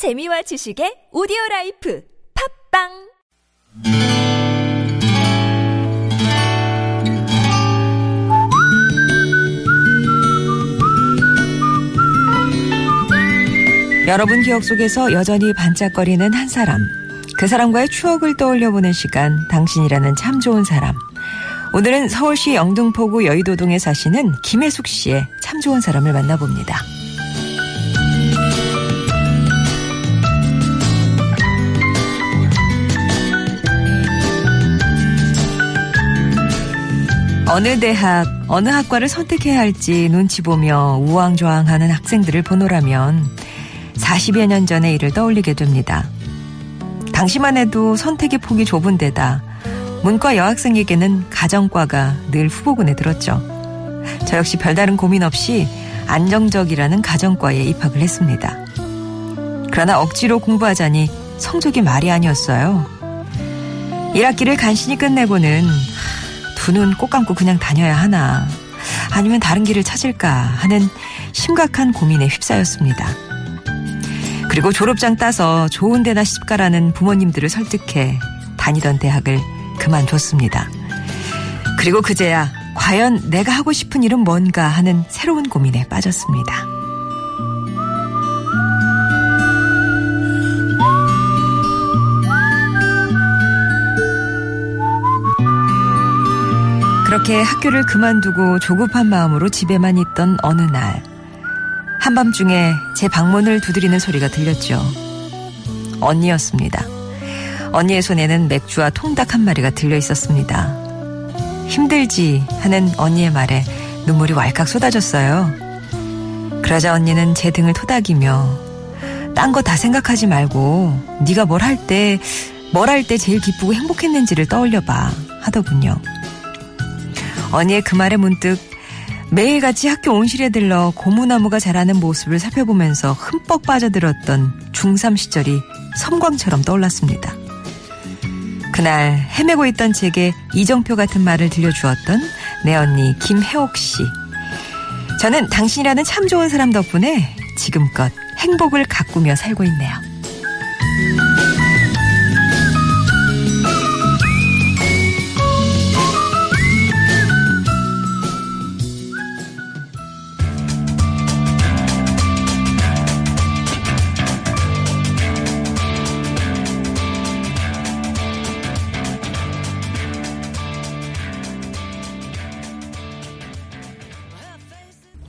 재미와 지식의 오디오 life 팟빵 여러분 기억 속에서 여전히 반짝거리는 한 사람. 그 사람과의 추억을 떠올려보는 시간, 당신이라는 참 좋은 사람. 오늘은 서울시 영등포구 여의도동에 사시는 김혜숙 씨의 참 좋은 사람을 만나봅니다. 어느 대학, 어느 학과를 선택해야 할지 눈치 보며 우왕좌왕하는 학생들을 보노라면 40여 년 전의 일을 떠올리게 됩니다. 당시만 해도 선택의 폭이 좁은 데다 문과 여학생에게는 가정과가 늘 후보군에 들었죠. 저 역시 별다른 고민 없이 안정적이라는 가정과에 입학을 했습니다. 그러나 억지로 공부하자니 성적이 말이 아니었어요. 1학기를 간신히 끝내고는 두 눈 꼭 감고 그냥 다녀야 하나 아니면 다른 길을 찾을까 하는 심각한 고민에 휩싸였습니다. 그리고 졸업장 따서 좋은 데나 시집가라는 부모님들을 설득해 다니던 대학을 그만뒀습니다. 그리고 그제야 과연 내가 하고 싶은 일은 뭔가 하는 새로운 고민에 빠졌습니다. 그렇게 학교를 그만두고 조급한 마음으로 집에만 있던 어느 날 한밤중에 제 방문을 두드리는 소리가 들렸죠. 언니였습니다. 언니의 손에는 맥주와 통닭 한 마리가 들려 있었습니다. 힘들지 하는 언니의 말에 눈물이 왈칵 쏟아졌어요. 그러자 언니는 제 등을 토닥이며 딴 거 다 생각하지 말고 네가 뭘 할 때 뭘 할 때 제일 기쁘고 행복했는지를 떠올려 봐 하더군요. 언니의 그 말에 문득 매일같이 학교 온실에 들러 고무나무가 자라는 모습을 살펴보면서 흠뻑 빠져들었던 중3 시절이 섬광처럼 떠올랐습니다. 그날 헤매고 있던 제게 이정표 같은 말을 들려주었던 내 언니 김혜옥 씨. 저는 당신이라는 참 좋은 사람 덕분에 지금껏 행복을 가꾸며 살고 있네요.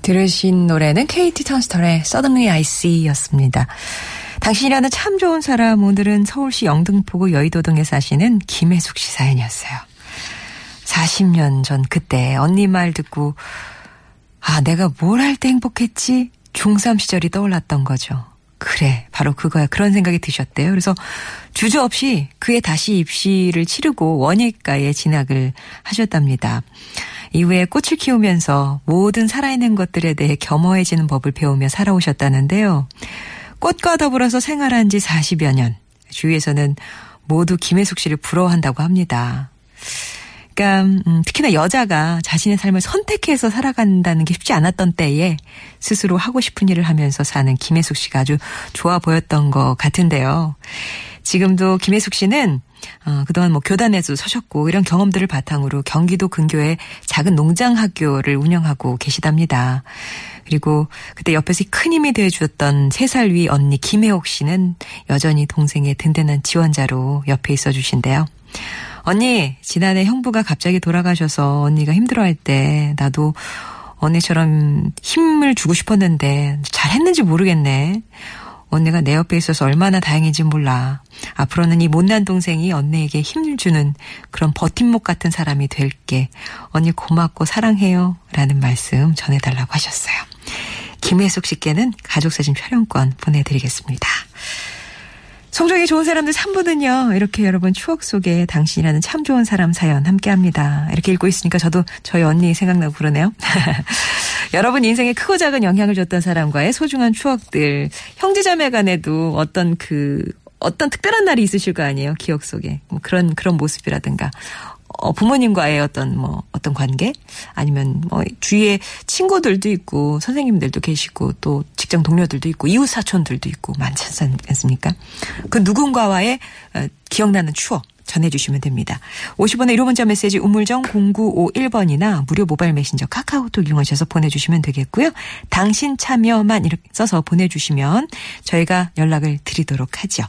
들으신 노래는 KT 턴스턴의 Suddenly I See였습니다. 당신이라는 참 좋은 사람 오늘은 서울시 영등포구 여의도 동에 사시는 김혜숙 씨 사연이었어요. 40년 전 그때 언니 말 듣고 아 내가 뭘 할 때 행복했지? 중3 시절이 떠올랐던 거죠. 그래 바로 그거야 그런 생각이 드셨대요. 그래서 주저없이 그에 다시 입시를 치르고 원예과에 진학을 하셨답니다. 이후에 꽃을 키우면서 모든 살아있는 것들에 대해 겸허해지는 법을 배우며 살아오셨다는데요. 꽃과 더불어서 생활한 지 40여 년. 주위에서는 모두 김혜숙 씨를 부러워한다고 합니다. 그러니까 음, 특히나 여자가 자신의 삶을 선택해서 살아간다는 게 쉽지 않았던 때에 스스로 하고 싶은 일을 하면서 사는 김혜숙 씨가 아주 좋아 보였던 것 같은데요. 지금도 김혜숙 씨는 어, 그동안 뭐 교단에도 서셨고 이런 경험들을 바탕으로 경기도 근교에 작은 농장 학교를 운영하고 계시답니다. 그리고 그때 옆에서 큰 힘이 되어 주었던 3살 위 언니 김혜옥 씨는 여전히 동생의 든든한 지원자로 옆에 있어 주신대요. 언니, 지난해 형부가 갑자기 돌아가셔서 언니가 힘들어할 때 나도 언니처럼 힘을 주고 싶었는데 잘 했는지 모르겠네. 언니가 내 옆에 있어서 얼마나 다행인지 몰라. 앞으로는 이 못난 동생이 언니에게 힘을 주는 그런 버팀목 같은 사람이 될게. 언니 고맙고 사랑해요. 라는 말씀 전해달라고 하셨어요. 김혜숙 씨께는 가족사진 촬영권 보내드리겠습니다. 성적이 좋은 사람들 3부는요, 이렇게 여러분 추억 속에 당신이라는 참 좋은 사람 사연 함께 합니다. 이렇게 읽고 있으니까 저도 저희 언니 생각나고 그러네요. 여러분 인생에 크고 작은 영향을 줬던 사람과의 소중한 추억들, 형제자매 간에도 어떤 그, 어떤 특별한 날이 있으실 거 아니에요? 기억 속에. 뭐 그런, 그런 모습이라든가. 어, 부모님과의 어떤 뭐 어떤 관계 아니면 뭐 주위에 친구들도 있고 선생님들도 계시고 또 직장 동료들도 있고 이웃 사촌들도 있고 많지 않습니까? 그 누군가와의 어, 기억나는 추억 전해주시면 됩니다. 50원의 1호 문자 메시지 우물정 0951번이나 무료 모바일 메신저 카카오톡 이용하셔서 보내주시면 되겠고요. 당신 참여만 이렇게 써서 보내주시면 저희가 연락을 드리도록 하죠.